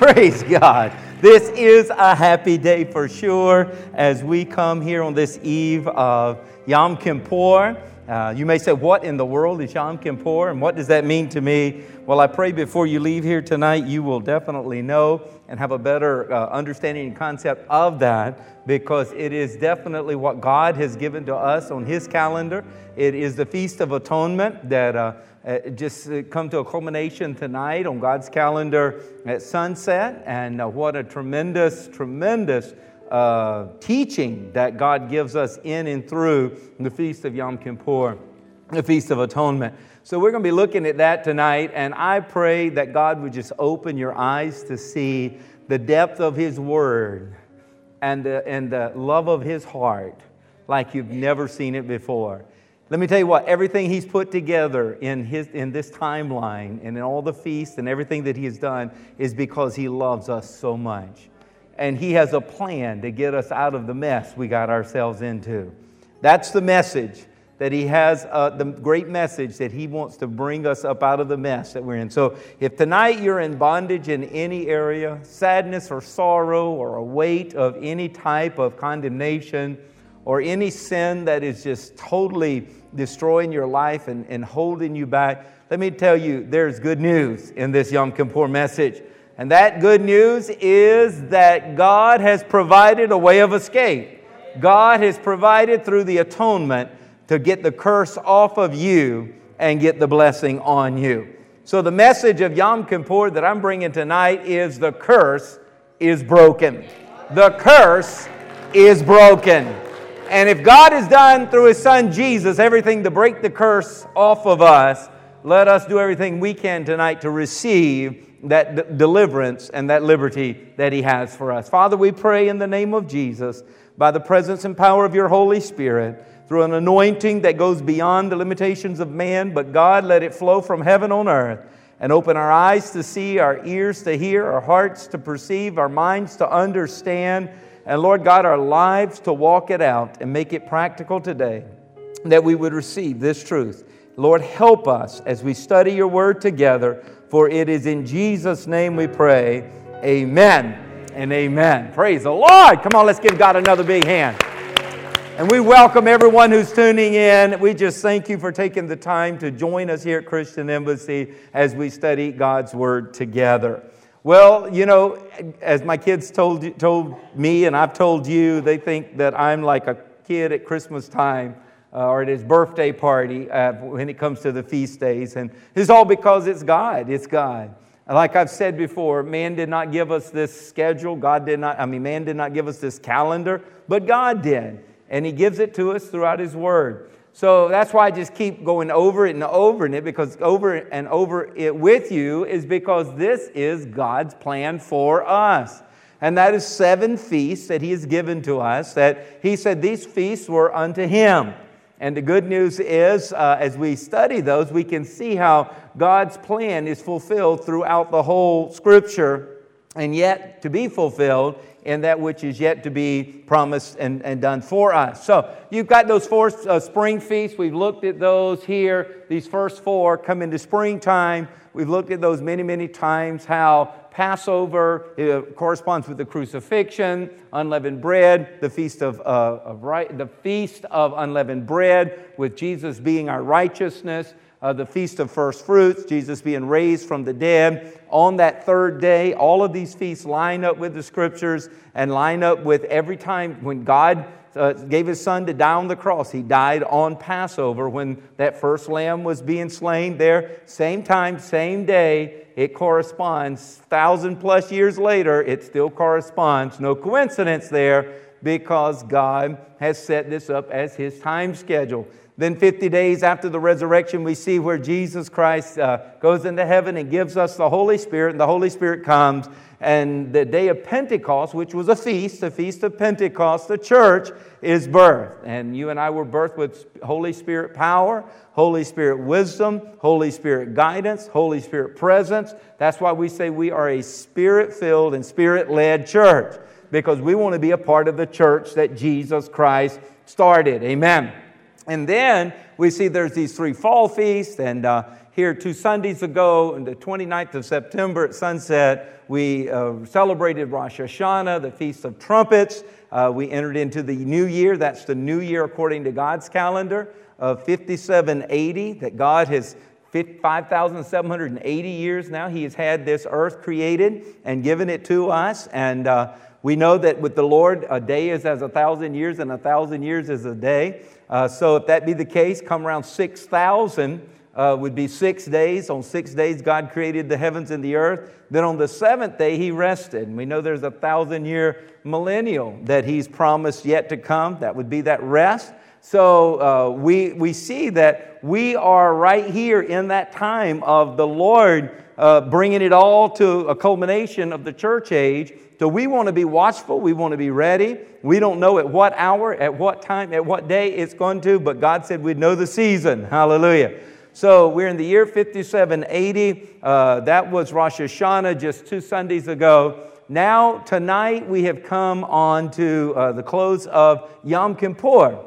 Praise God. This is a happy day for sure as we come here on this eve of Yom Kippur. Uh, you may say, What in the world is Yom Kippur and what does that mean to me? Well, I pray before you leave here tonight, you will definitely know and have a better uh, understanding and concept of that because it is definitely what God has given to us on His calendar. It is the Feast of Atonement that. Uh, just uh, come to a culmination tonight on God's calendar at sunset. And uh, what a tremendous, tremendous uh, teaching that God gives us in and through the Feast of Yom Kippur, the Feast of Atonement. So we're going to be looking at that tonight, and I pray that God would just open your eyes to see the depth of His Word and the, and the love of His heart like you've never seen it before. Let me tell you what, everything he's put together in, his, in this timeline and in all the feasts and everything that he has done is because he loves us so much. And he has a plan to get us out of the mess we got ourselves into. That's the message that he has, uh, the great message that he wants to bring us up out of the mess that we're in. So if tonight you're in bondage in any area, sadness or sorrow or a weight of any type of condemnation, or any sin that is just totally destroying your life and, and holding you back, let me tell you, there's good news in this Yom Kippur message. And that good news is that God has provided a way of escape. God has provided through the atonement to get the curse off of you and get the blessing on you. So, the message of Yom Kippur that I'm bringing tonight is the curse is broken. The curse is broken. And if God has done through His Son Jesus everything to break the curse off of us, let us do everything we can tonight to receive that d- deliverance and that liberty that He has for us. Father, we pray in the name of Jesus, by the presence and power of your Holy Spirit, through an anointing that goes beyond the limitations of man, but God, let it flow from heaven on earth and open our eyes to see, our ears to hear, our hearts to perceive, our minds to understand and Lord God, our lives to walk it out and make it practical today, that we would receive this truth. Lord, help us as we study your word together, for it is in Jesus' name we pray. Amen and amen. Praise the Lord. Come on, let's give God another big hand. And we welcome everyone who's tuning in. We just thank you for taking the time to join us here at Christian Embassy as we study God's Word together. Well, you know, as my kids told, told me and I've told you, they think that I'm like a kid at Christmas time uh, or at his birthday party uh, when it comes to the feast days. And it's all because it's God. It's God. Like I've said before, man did not give us this schedule. God did not, I mean, man did not give us this calendar, but God did. And He gives it to us throughout His Word. So that's why I just keep going over it and over and it because over and over it with you is because this is God's plan for us. And that is seven feasts that He has given to us, that He said these feasts were unto Him. And the good news is, uh, as we study those, we can see how God's plan is fulfilled throughout the whole Scripture and yet to be fulfilled in that which is yet to be promised and, and done for us. So you've got those four uh, spring feasts. We've looked at those here. These first four come into springtime. We've looked at those many, many times, how Passover uh, corresponds with the crucifixion, unleavened bread, the feast of, uh, of right, the feast of unleavened bread, with Jesus being our righteousness uh, the Feast of First Fruits, Jesus being raised from the dead. On that third day, all of these feasts line up with the scriptures and line up with every time when God uh, gave his son to die on the cross. He died on Passover when that first lamb was being slain there. Same time, same day, it corresponds. Thousand plus years later, it still corresponds. No coincidence there because God has set this up as his time schedule. Then, 50 days after the resurrection, we see where Jesus Christ uh, goes into heaven and gives us the Holy Spirit, and the Holy Spirit comes. And the day of Pentecost, which was a feast, the feast of Pentecost, the church is birthed. And you and I were birthed with Holy Spirit power, Holy Spirit wisdom, Holy Spirit guidance, Holy Spirit presence. That's why we say we are a spirit filled and spirit led church, because we want to be a part of the church that Jesus Christ started. Amen. And then we see there's these three fall feasts, and uh, here two Sundays ago, on the 29th of September at sunset, we uh, celebrated Rosh Hashanah, the Feast of Trumpets. Uh, we entered into the new year. That's the new year according to God's calendar of 5780, that God has 5,780 years now. He has had this earth created and given it to us. And uh, we know that with the Lord, a day is as a thousand years, and a thousand years is a day. Uh, so if that be the case, come around 6,000 uh, would be six days. On six days, God created the heavens and the earth. Then on the seventh day, He rested. And we know there's a thousand year millennial that He's promised yet to come. That would be that rest. So uh, we, we see that we are right here in that time of the Lord uh, bringing it all to a culmination of the church age. So we want to be watchful. We want to be ready. We don't know at what hour, at what time, at what day it's going to, but God said we'd know the season. Hallelujah. So we're in the year 5780. Uh, that was Rosh Hashanah just two Sundays ago. Now, tonight, we have come on to uh, the close of Yom Kippur,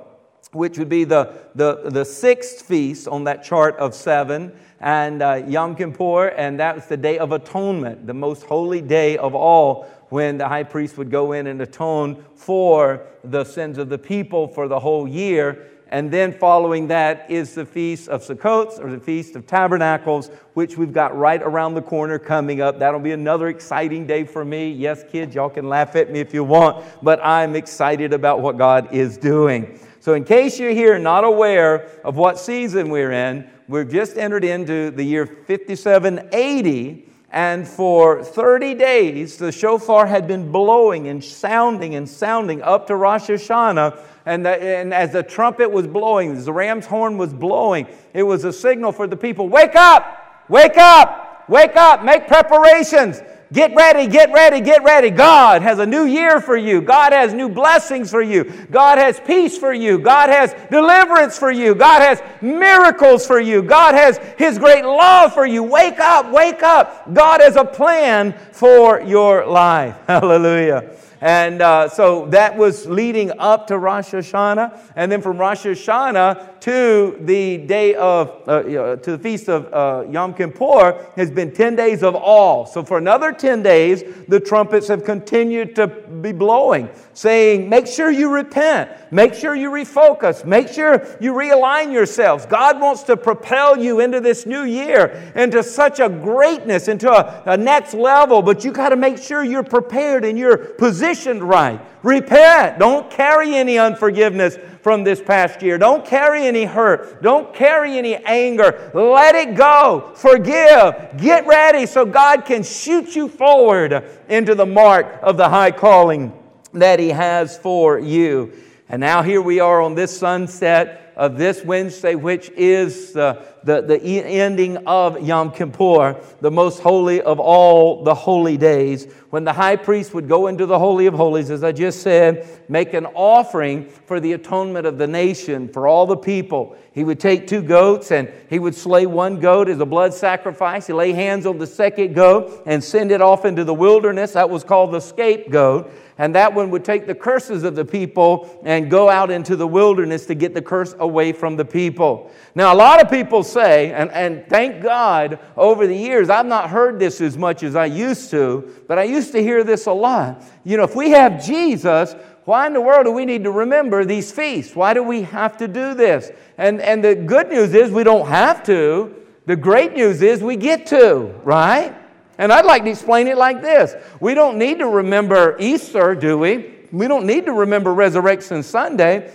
which would be the, the, the sixth feast on that chart of seven, and uh, Yom Kippur, and that's the Day of Atonement, the most holy day of all, when the high priest would go in and atone for the sins of the people for the whole year. And then following that is the Feast of Sukkot, or the Feast of Tabernacles, which we've got right around the corner coming up. That'll be another exciting day for me. Yes, kids, y'all can laugh at me if you want, but I'm excited about what God is doing. So, in case you're here not aware of what season we're in, we've just entered into the year 5780. And for 30 days, the shofar had been blowing and sounding and sounding up to Rosh Hashanah. And, the, and as the trumpet was blowing, as the ram's horn was blowing, it was a signal for the people wake up, wake up, wake up, make preparations. Get ready, get ready, get ready. God has a new year for you. God has new blessings for you. God has peace for you. God has deliverance for you. God has miracles for you. God has His great love for you. Wake up, wake up. God has a plan for your life. Hallelujah. And uh, so that was leading up to Rosh Hashanah. And then from Rosh Hashanah to the day of, uh, to the feast of uh, Yom Kippur has been 10 days of awe. So for another 10 days, the trumpets have continued to be blowing, saying, make sure you repent, make sure you refocus, make sure you realign yourselves. God wants to propel you into this new year, into such a greatness, into a, a next level, but you got to make sure you're prepared and you're positioned positioned right. Repent. Don't carry any unforgiveness from this past year. Don't carry any hurt. Don't carry any anger. Let it go. Forgive. Get ready so God can shoot you forward into the mark of the high calling that He has for you. And now here we are on this sunset of this Wednesday, which is uh, the, the, the ending of Yom Kippur, the most holy of all the holy days, when the high priest would go into the Holy of Holies, as I just said, make an offering for the atonement of the nation, for all the people. He would take two goats and he would slay one goat as a blood sacrifice. He lay hands on the second goat and send it off into the wilderness. That was called the scapegoat and that one would take the curses of the people and go out into the wilderness to get the curse away from the people. Now, a lot of people say, and, and thank God over the years, I've not heard this as much as I used to, but I used to hear this a lot. You know, if we have Jesus, why in the world do we need to remember these feasts? Why do we have to do this? And, and the good news is we don't have to. The great news is we get to, right? And I'd like to explain it like this We don't need to remember Easter, do we? We don't need to remember Resurrection Sunday.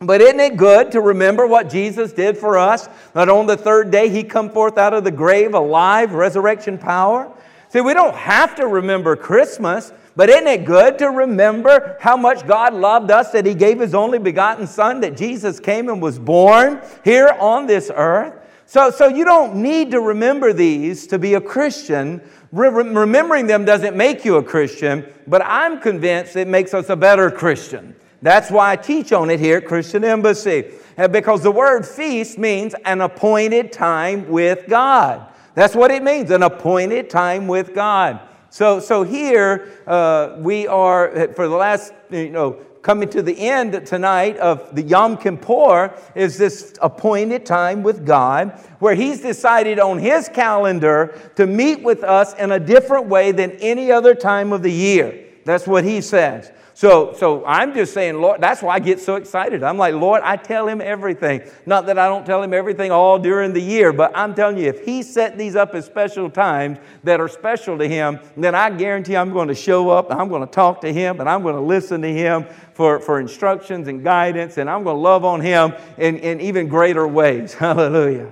But isn't it good to remember what Jesus did for us? That on the third day he come forth out of the grave alive, resurrection power. See, we don't have to remember Christmas, but isn't it good to remember how much God loved us that he gave his only begotten son, that Jesus came and was born here on this earth? So, so you don't need to remember these to be a Christian. Re- remembering them doesn't make you a Christian, but I'm convinced it makes us a better Christian. That's why I teach on it here at Christian Embassy. Because the word feast means an appointed time with God. That's what it means, an appointed time with God. So, so here uh, we are, for the last you know, coming to the end tonight of the Yom Kippur is this appointed time with God where He's decided on His calendar to meet with us in a different way than any other time of the year. That's what He says. So, so I'm just saying, Lord, that's why I get so excited. I'm like, Lord, I tell him everything. Not that I don't tell him everything all during the year, but I'm telling you, if he set these up as special times that are special to him, then I guarantee I'm going to show up and I'm going to talk to him and I'm going to listen to him for, for instructions and guidance and I'm going to love on him in, in even greater ways. Hallelujah.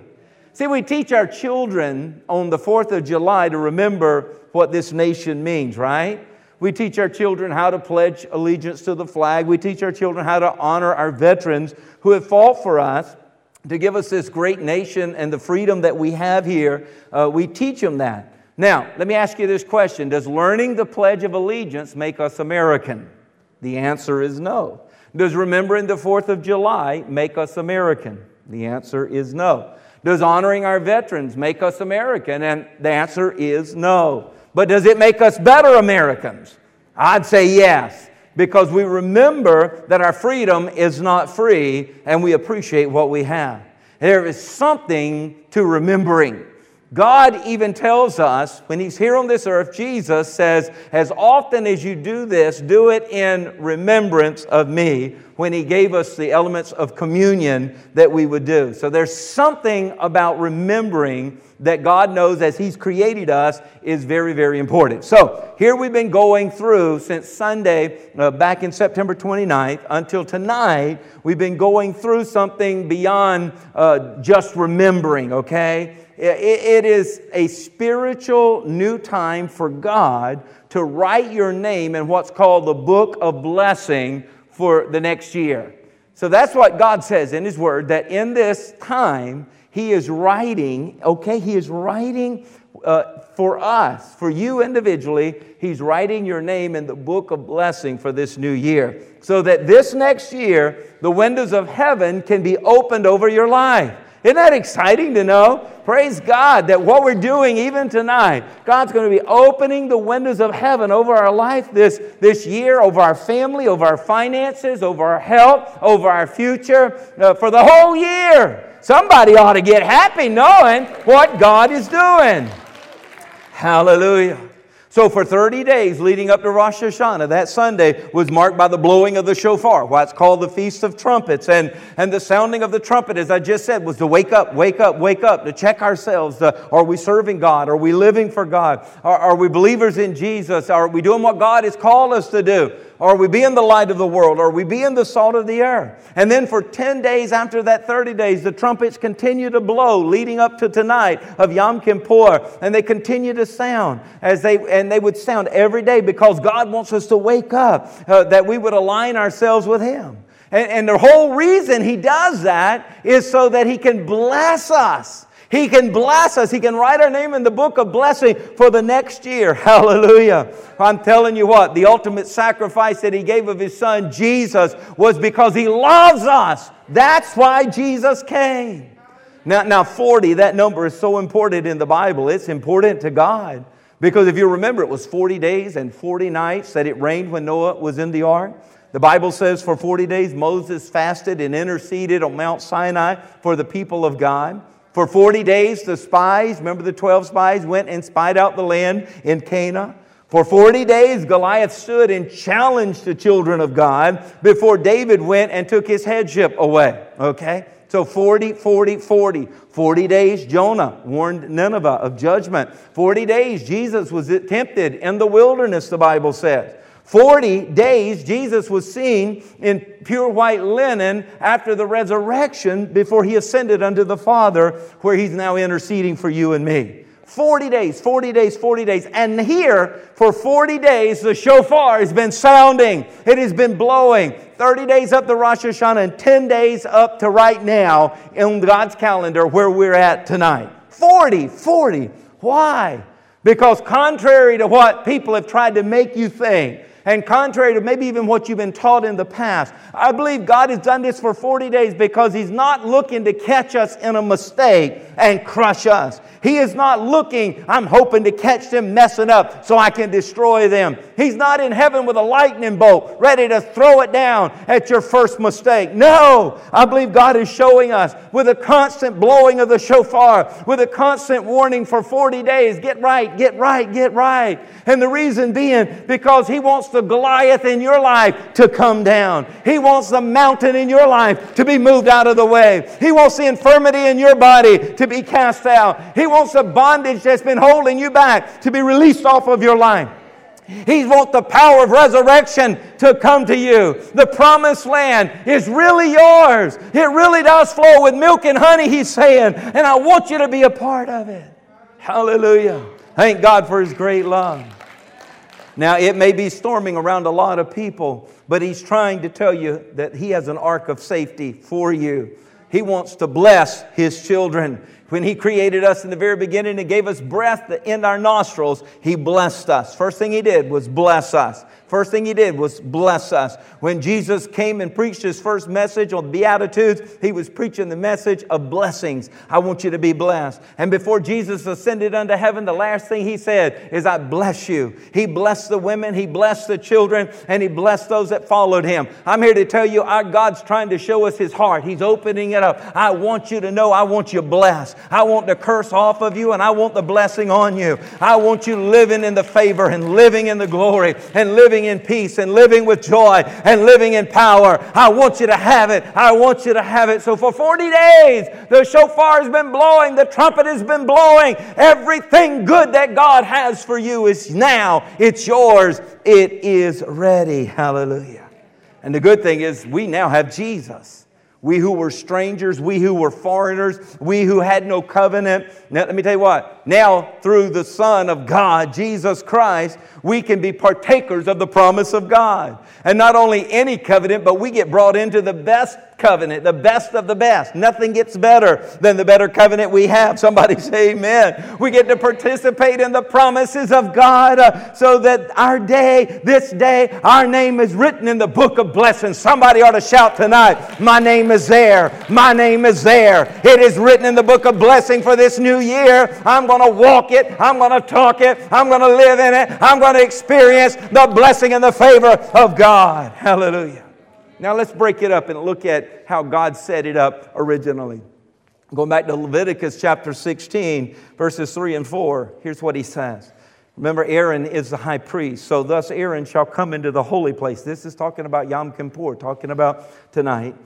See, we teach our children on the 4th of July to remember what this nation means, right? We teach our children how to pledge allegiance to the flag. We teach our children how to honor our veterans who have fought for us to give us this great nation and the freedom that we have here. Uh, we teach them that. Now, let me ask you this question Does learning the Pledge of Allegiance make us American? The answer is no. Does remembering the 4th of July make us American? The answer is no. Does honoring our veterans make us American? And the answer is no. But does it make us better Americans? I'd say yes, because we remember that our freedom is not free and we appreciate what we have. There is something to remembering. God even tells us when He's here on this earth, Jesus says, As often as you do this, do it in remembrance of me, when He gave us the elements of communion that we would do. So there's something about remembering that God knows as He's created us is very, very important. So here we've been going through since Sunday, uh, back in September 29th, until tonight, we've been going through something beyond uh, just remembering, okay? It is a spiritual new time for God to write your name in what's called the book of blessing for the next year. So that's what God says in His Word that in this time, he is writing, okay, He is writing uh, for us, for you individually, He's writing your name in the book of blessing for this new year. So that this next year, the windows of heaven can be opened over your life. Isn't that exciting to know? Praise God that what we're doing even tonight, God's going to be opening the windows of heaven over our life this, this year, over our family, over our finances, over our health, over our future, uh, for the whole year. Somebody ought to get happy knowing what God is doing. Hallelujah. So, for 30 days leading up to Rosh Hashanah, that Sunday was marked by the blowing of the shofar, why it's called the Feast of Trumpets. And, and the sounding of the trumpet, as I just said, was to wake up, wake up, wake up, to check ourselves. To, are we serving God? Are we living for God? Are, are we believers in Jesus? Are we doing what God has called us to do? Are we being the light of the world? Are we being the salt of the earth? And then for 10 days after that 30 days, the trumpets continue to blow, leading up to tonight of Yom Kippur. And they continue to sound as they, and they would sound every day because God wants us to wake up, uh, that we would align ourselves with Him. And, and the whole reason He does that is so that He can bless us. He can bless us. He can write our name in the book of blessing for the next year. Hallelujah. I'm telling you what, the ultimate sacrifice that He gave of His Son, Jesus, was because He loves us. That's why Jesus came. Now, now 40, that number is so important in the Bible. It's important to God. Because if you remember, it was 40 days and 40 nights that it rained when Noah was in the ark. The Bible says for 40 days Moses fasted and interceded on Mount Sinai for the people of God. For 40 days, the spies, remember the 12 spies, went and spied out the land in Canaan. For 40 days, Goliath stood and challenged the children of God before David went and took his headship away. Okay? So 40, 40, 40. 40 days, Jonah warned Nineveh of judgment. 40 days, Jesus was tempted in the wilderness, the Bible says. 40 days, Jesus was seen in pure white linen after the resurrection before he ascended unto the Father, where he's now interceding for you and me. 40 days, 40 days, 40 days. And here, for 40 days, the shofar has been sounding. It has been blowing. 30 days up to Rosh Hashanah and 10 days up to right now in God's calendar where we're at tonight. 40, 40. Why? Because contrary to what people have tried to make you think, And contrary to maybe even what you've been taught in the past, I believe God has done this for 40 days because He's not looking to catch us in a mistake and crush us. He is not looking, I'm hoping to catch them messing up so I can destroy them. He's not in heaven with a lightning bolt ready to throw it down at your first mistake. No, I believe God is showing us with a constant blowing of the shofar, with a constant warning for 40 days get right, get right, get right. And the reason being because He wants the Goliath in your life to come down. He wants the mountain in your life to be moved out of the way. He wants the infirmity in your body to be cast out. He wants the bondage that's been holding you back to be released off of your life. He wants the power of resurrection to come to you. The promised land is really yours. It really does flow with milk and honey, he's saying. And I want you to be a part of it. Hallelujah. Thank God for his great love. Now, it may be storming around a lot of people, but he's trying to tell you that he has an ark of safety for you. He wants to bless his children. When He created us in the very beginning and gave us breath in our nostrils, He blessed us. First thing He did was bless us. First thing he did was bless us. When Jesus came and preached his first message on Beatitudes, he was preaching the message of blessings. I want you to be blessed. And before Jesus ascended unto heaven, the last thing he said is, I bless you. He blessed the women, he blessed the children, and he blessed those that followed him. I'm here to tell you, our God's trying to show us his heart. He's opening it up. I want you to know I want you blessed. I want the curse off of you, and I want the blessing on you. I want you living in the favor and living in the glory and living living in peace and living with joy and living in power. I want you to have it. I want you to have it. So for 40 days, the shofar has been blowing, the trumpet has been blowing. Everything good that God has for you is now. It's yours. It is ready. Hallelujah. And the good thing is, we now have Jesus. We who were strangers, we who were foreigners, we who had no covenant. Now, let me tell you what. Now, through the Son of God, Jesus Christ, we can be partakers of the promise of God. And not only any covenant, but we get brought into the best covenant, the best of the best. Nothing gets better than the better covenant we have. Somebody say amen. We get to participate in the promises of God uh, so that our day, this day, our name is written in the book of blessings. Somebody ought to shout tonight, My name is there. My name is there. It is written in the book of blessing for this new year. I'm going to walk it. I'm going to talk it. I'm going to live in it. I'm going to experience the blessing and the favor of God. Hallelujah. Now let's break it up and look at how God set it up originally. Going back to Leviticus chapter 16, verses 3 and 4, here's what he says. Remember, Aaron is the high priest. So, thus, Aaron shall come into the holy place. This is talking about Yom Kippur, talking about tonight.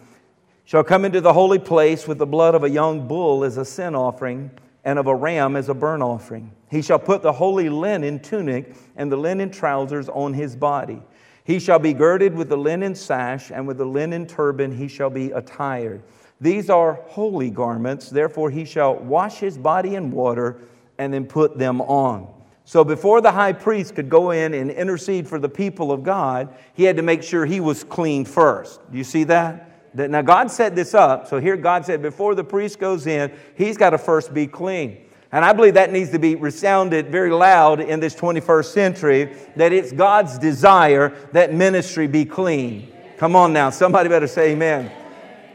Shall come into the holy place with the blood of a young bull as a sin offering and of a ram as a burnt offering. He shall put the holy linen tunic and the linen trousers on his body. He shall be girded with the linen sash, and with the linen turban he shall be attired. These are holy garments, therefore he shall wash his body in water and then put them on. So before the high priest could go in and intercede for the people of God, he had to make sure he was clean first. Do you see that? Now, God set this up. So here God said, before the priest goes in, he's got to first be clean. And I believe that needs to be resounded very loud in this 21st century that it's God's desire that ministry be clean. Come on now, somebody better say amen.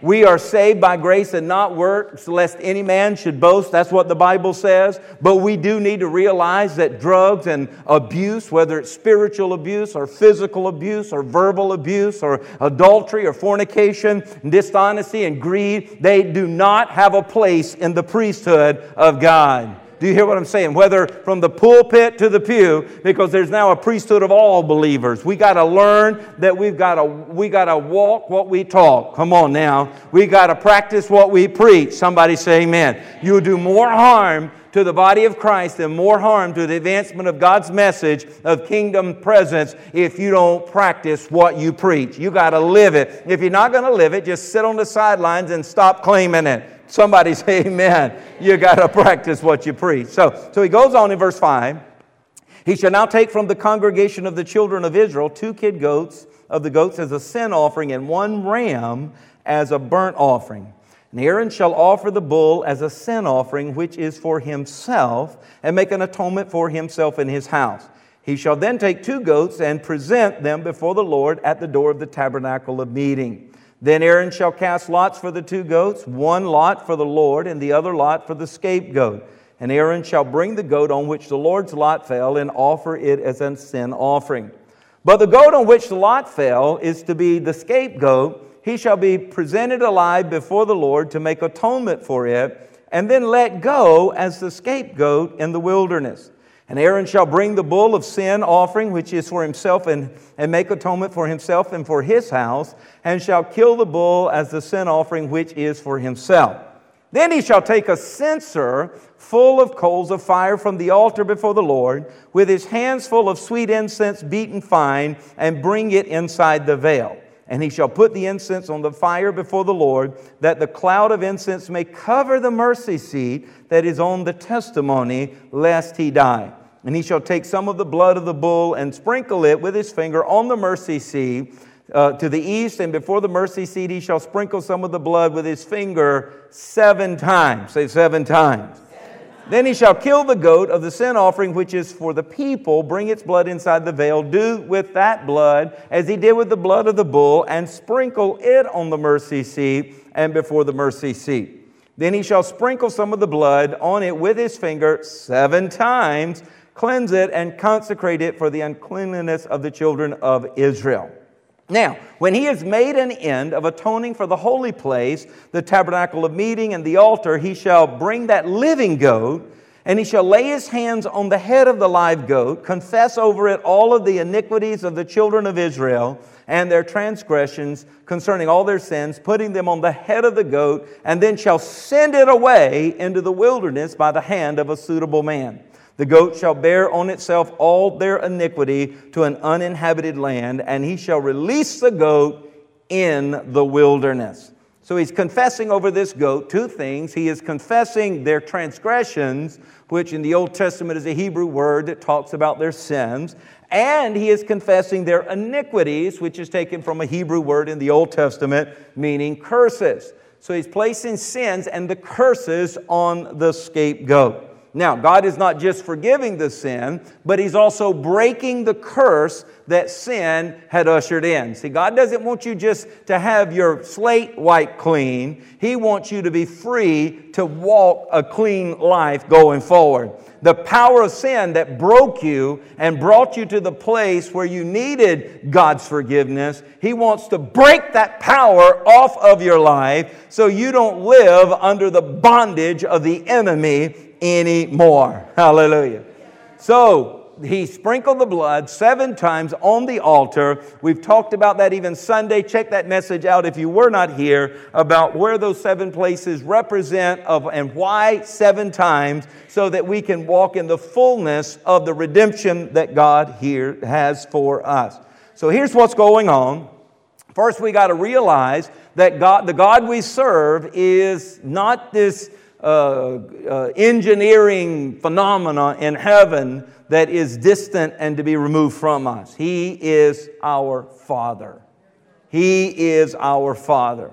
We are saved by grace and not works, lest any man should boast. That's what the Bible says. But we do need to realize that drugs and abuse, whether it's spiritual abuse or physical abuse or verbal abuse or adultery or fornication, dishonesty and greed, they do not have a place in the priesthood of God. Do you hear what I'm saying? Whether from the pulpit to the pew, because there's now a priesthood of all believers. We got to learn that we've got to we got to walk what we talk. Come on now. We got to practice what we preach. Somebody say amen. You'll do more harm to the body of Christ and more harm to the advancement of God's message of kingdom presence if you don't practice what you preach. You got to live it. If you're not going to live it, just sit on the sidelines and stop claiming it. Somebody say amen. You got to practice what you preach. So, so he goes on in verse 5. He shall now take from the congregation of the children of Israel two kid goats of the goats as a sin offering and one ram as a burnt offering. And Aaron shall offer the bull as a sin offering, which is for himself, and make an atonement for himself and his house. He shall then take two goats and present them before the Lord at the door of the tabernacle of meeting. Then Aaron shall cast lots for the two goats, one lot for the Lord, and the other lot for the scapegoat. And Aaron shall bring the goat on which the Lord's lot fell and offer it as a sin offering. But the goat on which the lot fell is to be the scapegoat. He shall be presented alive before the Lord to make atonement for it, and then let go as the scapegoat in the wilderness. And Aaron shall bring the bull of sin offering, which is for himself, and, and make atonement for himself and for his house, and shall kill the bull as the sin offering, which is for himself. Then he shall take a censer full of coals of fire from the altar before the Lord, with his hands full of sweet incense beaten fine, and bring it inside the veil. And he shall put the incense on the fire before the Lord, that the cloud of incense may cover the mercy seat that is on the testimony, lest he die. And he shall take some of the blood of the bull and sprinkle it with his finger on the mercy seat uh, to the east, and before the mercy seat he shall sprinkle some of the blood with his finger seven times. Say seven times. Then he shall kill the goat of the sin offering, which is for the people, bring its blood inside the veil, do with that blood as he did with the blood of the bull, and sprinkle it on the mercy seat and before the mercy seat. Then he shall sprinkle some of the blood on it with his finger seven times, cleanse it, and consecrate it for the uncleanliness of the children of Israel. Now, when he has made an end of atoning for the holy place, the tabernacle of meeting, and the altar, he shall bring that living goat, and he shall lay his hands on the head of the live goat, confess over it all of the iniquities of the children of Israel and their transgressions concerning all their sins, putting them on the head of the goat, and then shall send it away into the wilderness by the hand of a suitable man. The goat shall bear on itself all their iniquity to an uninhabited land, and he shall release the goat in the wilderness. So he's confessing over this goat two things. He is confessing their transgressions, which in the Old Testament is a Hebrew word that talks about their sins, and he is confessing their iniquities, which is taken from a Hebrew word in the Old Testament meaning curses. So he's placing sins and the curses on the scapegoat. Now, God is not just forgiving the sin, but He's also breaking the curse that sin had ushered in. See, God doesn't want you just to have your slate wiped clean, He wants you to be free to walk a clean life going forward. The power of sin that broke you and brought you to the place where you needed God's forgiveness, He wants to break that power off of your life so you don't live under the bondage of the enemy anymore. Hallelujah. So, he sprinkled the blood seven times on the altar. We've talked about that even Sunday. Check that message out if you were not here about where those seven places represent of and why seven times so that we can walk in the fullness of the redemption that God here has for us. So here's what's going on. First, we got to realize that God, the God we serve is not this uh, uh, engineering phenomena in heaven that is distant and to be removed from us. He is our Father. He is our Father.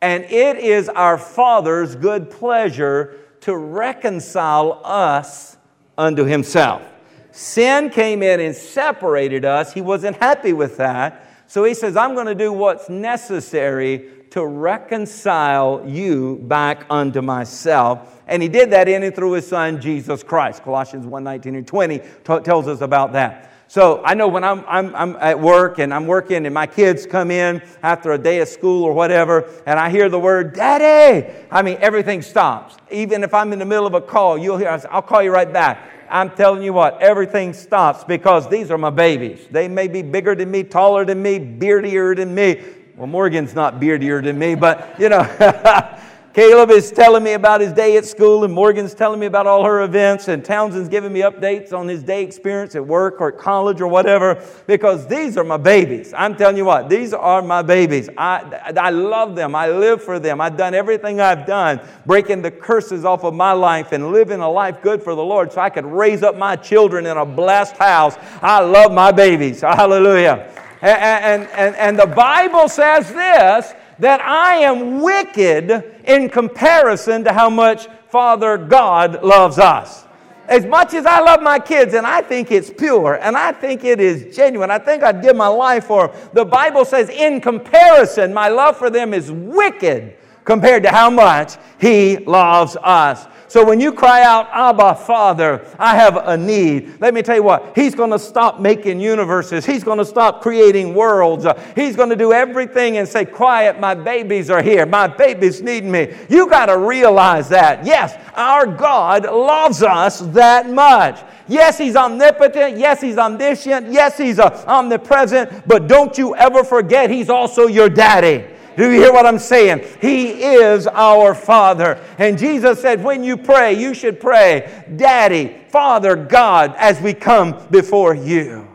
And it is our Father's good pleasure to reconcile us unto Himself. Sin came in and separated us. He wasn't happy with that. So He says, I'm going to do what's necessary to reconcile you back unto myself. And he did that in and through his son, Jesus Christ. Colossians 1 19 and 20 t- tells us about that. So I know when I'm, I'm, I'm at work and I'm working and my kids come in after a day of school or whatever, and I hear the word daddy, I mean, everything stops. Even if I'm in the middle of a call, you'll hear, I'll call you right back. I'm telling you what, everything stops because these are my babies. They may be bigger than me, taller than me, beardier than me, well, Morgan's not beardier than me, but you know, Caleb is telling me about his day at school, and Morgan's telling me about all her events, and Townsend's giving me updates on his day experience at work or at college or whatever, because these are my babies. I'm telling you what, these are my babies. I, I love them. I live for them. I've done everything I've done, breaking the curses off of my life and living a life good for the Lord so I could raise up my children in a blessed house. I love my babies. Hallelujah. And, and, and the Bible says this that I am wicked in comparison to how much Father God loves us. as much as I love my kids and I think it's pure and I think it is genuine, I think I'd give my life for them, the Bible says, in comparison, my love for them is wicked compared to how much He loves us. So when you cry out, Abba, Father, I have a need, let me tell you what, He's going to stop making universes. He's going to stop creating worlds. He's going to do everything and say, Quiet, my babies are here. My babies need me. You got to realize that. Yes, our God loves us that much. Yes, He's omnipotent. Yes, He's omniscient. Yes, He's uh, omnipresent. But don't you ever forget, He's also your daddy. Do you hear what I'm saying? He is our Father. And Jesus said, when you pray, you should pray, Daddy, Father, God, as we come before you.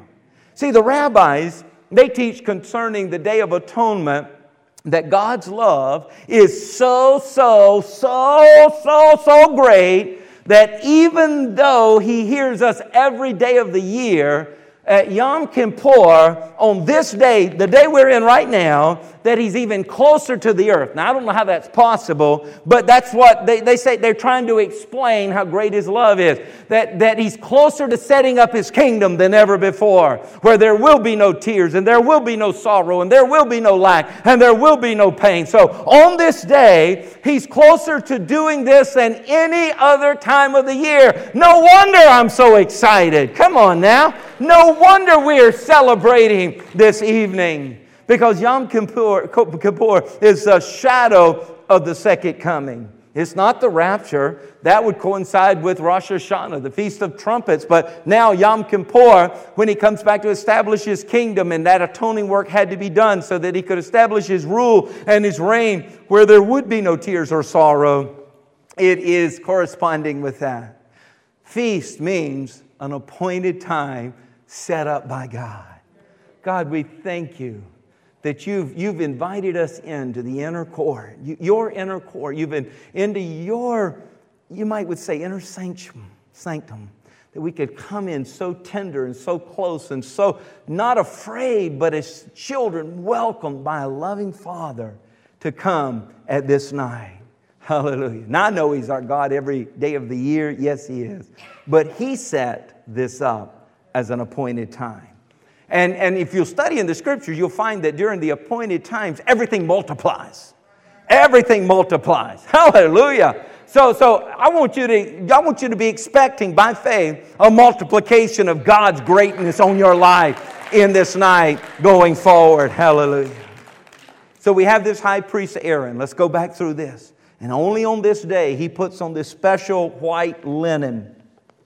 See, the rabbis, they teach concerning the Day of Atonement that God's love is so, so, so, so, so great that even though He hears us every day of the year, at Yom Kippur, on this day, the day we're in right now, that he's even closer to the earth. Now, I don't know how that's possible, but that's what they, they say. They're trying to explain how great his love is. That, that he's closer to setting up his kingdom than ever before, where there will be no tears, and there will be no sorrow, and there will be no lack, and there will be no pain. So, on this day, he's closer to doing this than any other time of the year. No wonder I'm so excited. Come on now. No wonder we're celebrating this evening because Yom Kippur, Kippur is a shadow of the second coming. It's not the rapture. That would coincide with Rosh Hashanah, the Feast of Trumpets. But now, Yom Kippur, when he comes back to establish his kingdom, and that atoning work had to be done so that he could establish his rule and his reign where there would be no tears or sorrow, it is corresponding with that. Feast means an appointed time set up by God. God, we thank you that you've, you've invited us into the inner court, your inner court. You've been into your, you might would say, inner sanctum, sanctum, that we could come in so tender and so close and so not afraid, but as children welcomed by a loving Father to come at this night. Hallelujah. Now I know He's our God every day of the year. Yes, He is. But He set this up as an appointed time. And, and if you study in the scriptures, you'll find that during the appointed times, everything multiplies. Everything multiplies. Hallelujah. So, so I, want you to, I want you to be expecting by faith a multiplication of God's greatness on your life in this night going forward. Hallelujah. So we have this high priest Aaron. Let's go back through this. And only on this day, he puts on this special white linen.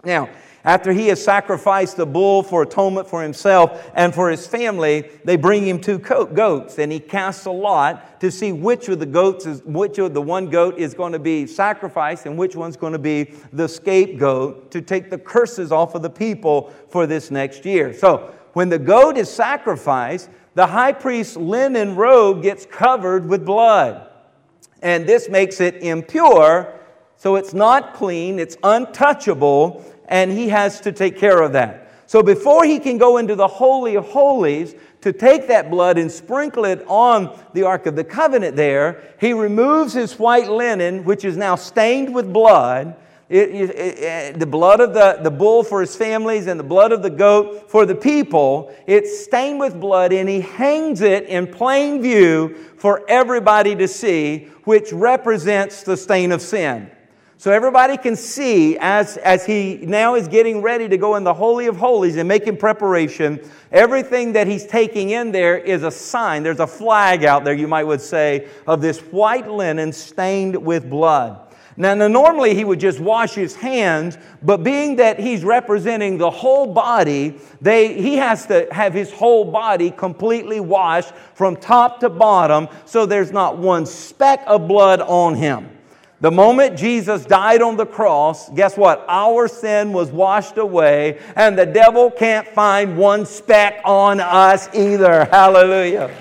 Now, after he has sacrificed the bull for atonement for himself and for his family, they bring him two goats, and he casts a lot to see which of the goats is which of the one goat is going to be sacrificed and which one's going to be the scapegoat to take the curses off of the people for this next year. So when the goat is sacrificed, the high priest's linen robe gets covered with blood. And this makes it impure, so it's not clean, it's untouchable and he has to take care of that. So before he can go into the Holy of Holies to take that blood and sprinkle it on the Ark of the Covenant there, he removes his white linen, which is now stained with blood. It, it, it, the blood of the, the bull for his families and the blood of the goat for the people, it's stained with blood, and he hangs it in plain view for everybody to see, which represents the stain of sin. So everybody can see as, as he now is getting ready to go in the Holy of Holies and making preparation, everything that he's taking in there is a sign. There's a flag out there, you might would say, of this white linen stained with blood. Now, now, normally he would just wash his hands, but being that he's representing the whole body, they, he has to have his whole body completely washed from top to bottom so there's not one speck of blood on him. The moment Jesus died on the cross, guess what? Our sin was washed away, and the devil can't find one speck on us either. Hallelujah.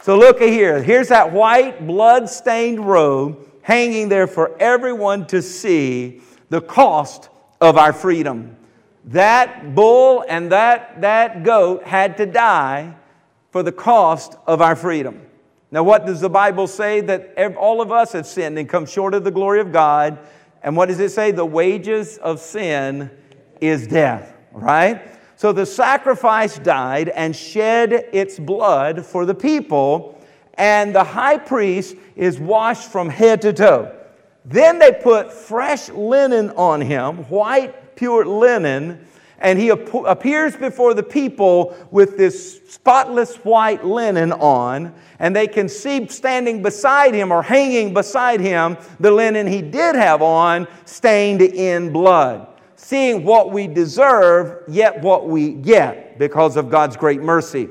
So look at here. Here's that white, blood stained robe hanging there for everyone to see the cost of our freedom. That bull and that, that goat had to die for the cost of our freedom. Now, what does the Bible say? That all of us have sinned and come short of the glory of God. And what does it say? The wages of sin is death, right? So the sacrifice died and shed its blood for the people, and the high priest is washed from head to toe. Then they put fresh linen on him, white, pure linen, and he ap- appears before the people with this spotless white linen on, and they can see standing beside him or hanging beside him the linen he did have on, stained in blood. Seeing what we deserve, yet what we get because of God's great mercy.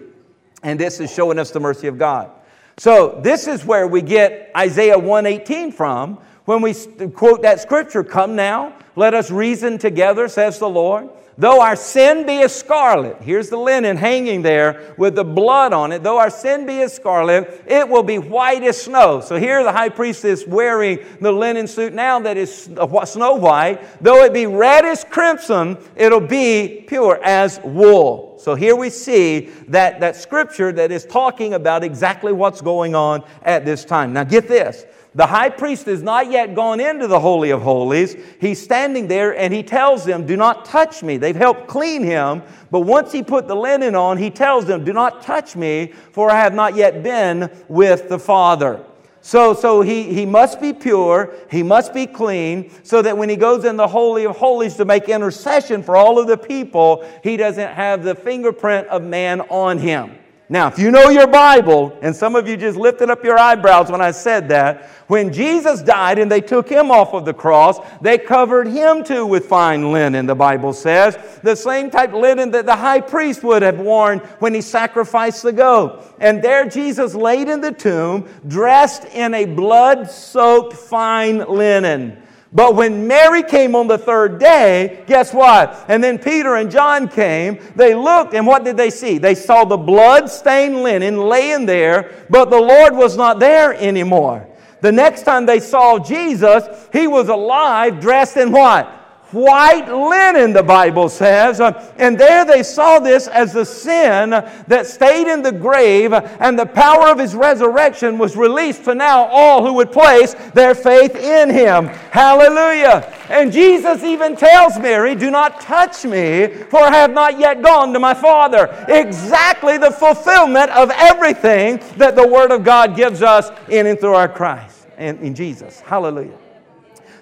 And this is showing us the mercy of God. So, this is where we get Isaiah 118 from when we quote that scripture Come now, let us reason together, says the Lord. Though our sin be as scarlet, here's the linen hanging there with the blood on it. Though our sin be as scarlet, it will be white as snow. So here the high priest is wearing the linen suit now that is snow white. Though it be red as crimson, it'll be pure as wool. So here we see that, that scripture that is talking about exactly what's going on at this time. Now get this. The high priest has not yet gone into the Holy of Holies. He's standing there and he tells them, Do not touch me. They've helped clean him, but once he put the linen on, he tells them, Do not touch me, for I have not yet been with the Father. So, so he, he must be pure, he must be clean, so that when he goes in the Holy of Holies to make intercession for all of the people, he doesn't have the fingerprint of man on him. Now, if you know your Bible, and some of you just lifted up your eyebrows when I said that, when Jesus died and they took him off of the cross, they covered him too with fine linen, the Bible says. The same type linen that the high priest would have worn when he sacrificed the goat. And there Jesus laid in the tomb, dressed in a blood soaked fine linen. But when Mary came on the third day, guess what? And then Peter and John came. They looked, and what did they see? They saw the blood stained linen laying there, but the Lord was not there anymore. The next time they saw Jesus, he was alive, dressed in what? White linen, the Bible says. Uh, and there they saw this as the sin that stayed in the grave, and the power of his resurrection was released to now all who would place their faith in him. Hallelujah. And Jesus even tells Mary, Do not touch me, for I have not yet gone to my Father. Exactly the fulfillment of everything that the Word of God gives us in and through our Christ and in Jesus. Hallelujah.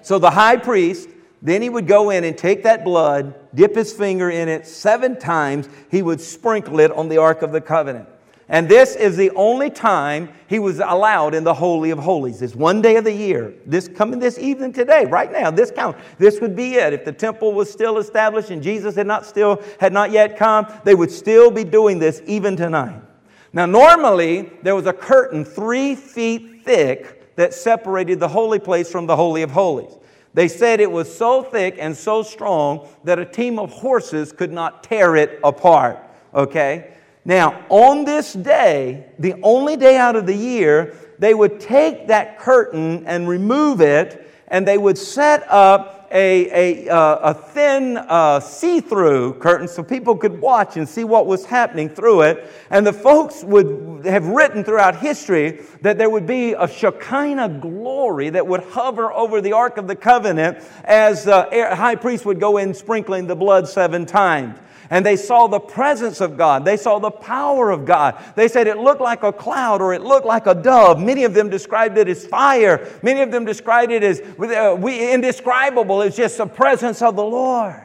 So the high priest then he would go in and take that blood, dip his finger in it seven times. He would sprinkle it on the Ark of the Covenant. And this is the only time he was allowed in the Holy of Holies. It's one day of the year. This coming this evening today, right now, this count. This would be it. If the temple was still established and Jesus had not still had not yet come, they would still be doing this even tonight. Now, normally there was a curtain three feet thick that separated the holy place from the Holy of Holies. They said it was so thick and so strong that a team of horses could not tear it apart. Okay? Now, on this day, the only day out of the year, they would take that curtain and remove it, and they would set up a, a, uh, a thin uh, see through curtain so people could watch and see what was happening through it. And the folks would have written throughout history that there would be a Shekinah glory that would hover over the Ark of the Covenant as the high priest would go in sprinkling the blood seven times and they saw the presence of God. They saw the power of God. They said it looked like a cloud or it looked like a dove. Many of them described it as fire. Many of them described it as uh, we, indescribable. It's just the presence of the Lord.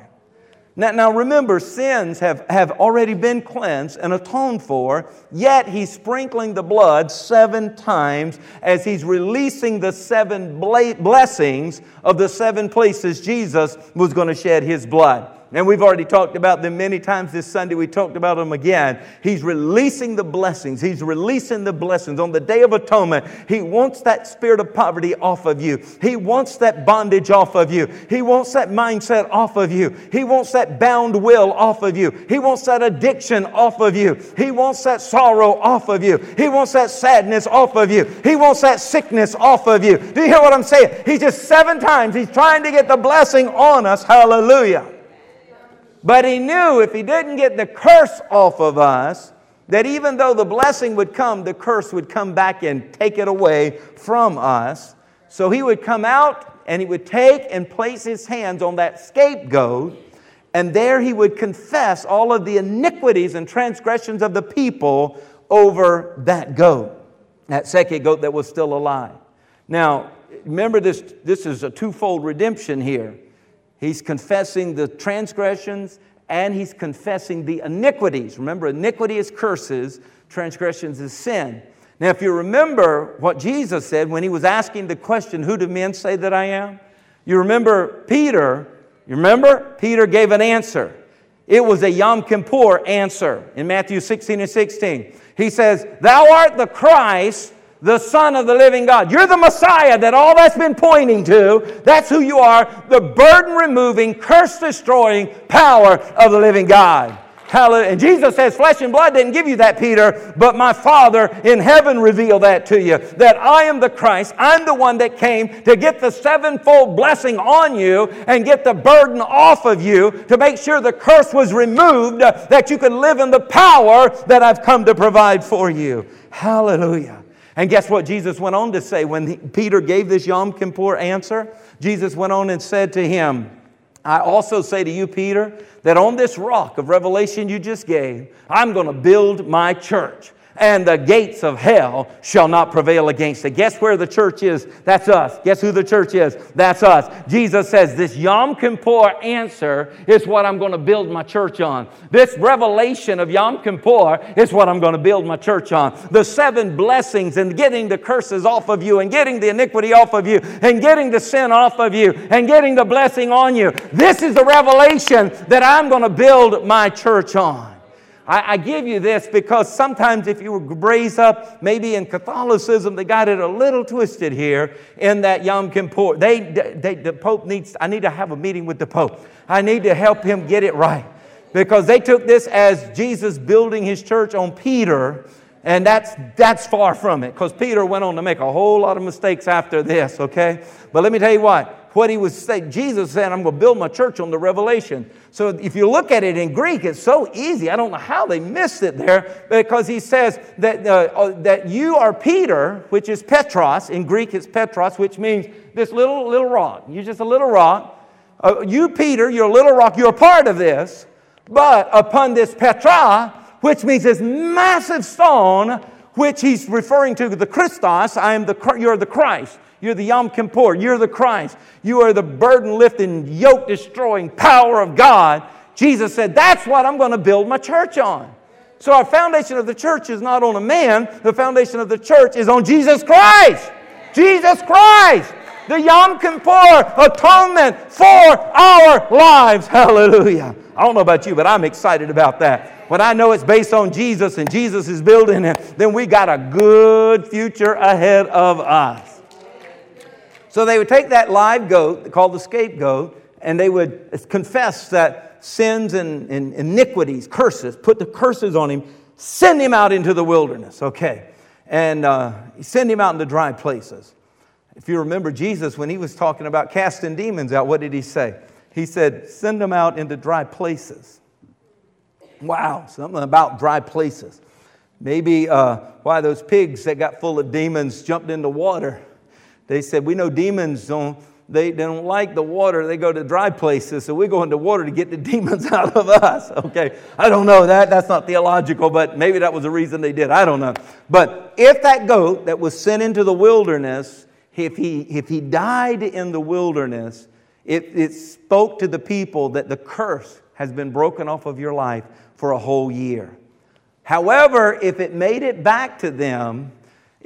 Now, now remember, sins have, have already been cleansed and atoned for, yet he's sprinkling the blood seven times as he's releasing the seven blessings of the seven places Jesus was going to shed his blood. And we've already talked about them many times this Sunday. We talked about them again. He's releasing the blessings. He's releasing the blessings. On the Day of Atonement, He wants that spirit of poverty off of you. He wants that bondage off of you. He wants that mindset off of you. He wants that bound will off of you. He wants that addiction off of you. He wants that sorrow off of you. He wants that sadness off of you. He wants that sickness off of you. Do you hear what I'm saying? He's just seven times, He's trying to get the blessing on us. Hallelujah. But he knew if he didn't get the curse off of us, that even though the blessing would come, the curse would come back and take it away from us. So he would come out and he would take and place his hands on that scapegoat, and there he would confess all of the iniquities and transgressions of the people over that goat, that second goat that was still alive. Now, remember this, this is a twofold redemption here. He's confessing the transgressions and he's confessing the iniquities. Remember, iniquity is curses, transgressions is sin. Now, if you remember what Jesus said when he was asking the question, Who do men say that I am? You remember Peter, you remember? Peter gave an answer. It was a Yom Kippur answer in Matthew 16 and 16. He says, Thou art the Christ, the Son of the living God. You're the Messiah that all that's been pointing to. That's who you are, the burden removing, curse destroying power of the living God. Hallelujah. And Jesus says, Flesh and blood didn't give you that, Peter, but my Father in heaven revealed that to you. That I am the Christ. I'm the one that came to get the sevenfold blessing on you and get the burden off of you to make sure the curse was removed, that you could live in the power that I've come to provide for you. Hallelujah. And guess what Jesus went on to say when he, Peter gave this Yom Kippur answer? Jesus went on and said to him, I also say to you, Peter, that on this rock of revelation you just gave, I'm going to build my church and the gates of hell shall not prevail against it. Guess where the church is? That's us. Guess who the church is? That's us. Jesus says this Yom Kippur answer is what I'm going to build my church on. This revelation of Yom Kippur is what I'm going to build my church on. The seven blessings and getting the curses off of you and getting the iniquity off of you and getting the sin off of you and getting the blessing on you. This is the revelation that I'm going to build my church on. I, I, give you this because sometimes if you were raised up maybe in Catholicism, they got it a little twisted here in that Yom Kippur. They, they, the Pope needs, I need to have a meeting with the Pope. I need to help him get it right because they took this as Jesus building his church on Peter. And that's, that's far from it because Peter went on to make a whole lot of mistakes after this, okay? But let me tell you what, what he was saying. Jesus said, I'm going to build my church on the revelation. So if you look at it in Greek, it's so easy. I don't know how they missed it there because he says that, uh, uh, that you are Peter, which is Petros. In Greek, it's Petros, which means this little, little rock. You're just a little rock. Uh, you, Peter, you're a little rock. You're a part of this. But upon this Petra, which means this massive stone, which he's referring to the Christos, I am the, you're the Christ. You're the Yom Kippur. You're the Christ. You are the burden lifting, yoke destroying power of God. Jesus said, That's what I'm going to build my church on. So, our foundation of the church is not on a man, the foundation of the church is on Jesus Christ. Jesus Christ. The Yom Kippur atonement for our lives. Hallelujah. I don't know about you, but I'm excited about that. When I know it's based on Jesus and Jesus is building it, then we got a good future ahead of us. So they would take that live goat, called the scapegoat, and they would confess that sins and, and iniquities, curses, put the curses on him, send him out into the wilderness, okay? And uh, send him out into dry places. If you remember Jesus, when he was talking about casting demons out, what did he say? He said, send them out into dry places. Wow, something about dry places. Maybe uh, why those pigs that got full of demons jumped into water they said, We know demons don't, they, they don't like the water. They go to dry places. So we go into water to get the demons out of us. Okay. I don't know that. That's not theological, but maybe that was the reason they did. I don't know. But if that goat that was sent into the wilderness, if he, if he died in the wilderness, it, it spoke to the people that the curse has been broken off of your life for a whole year. However, if it made it back to them,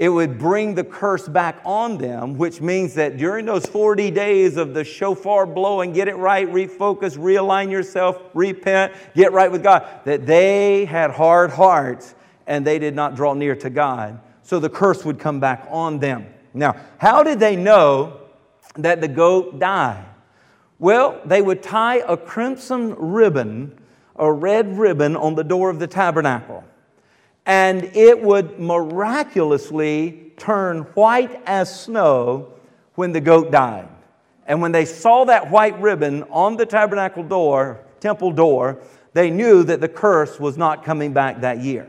it would bring the curse back on them, which means that during those 40 days of the shofar blowing, get it right, refocus, realign yourself, repent, get right with God, that they had hard hearts and they did not draw near to God. So the curse would come back on them. Now, how did they know that the goat died? Well, they would tie a crimson ribbon, a red ribbon, on the door of the tabernacle and it would miraculously turn white as snow when the goat died. And when they saw that white ribbon on the tabernacle door, temple door, they knew that the curse was not coming back that year.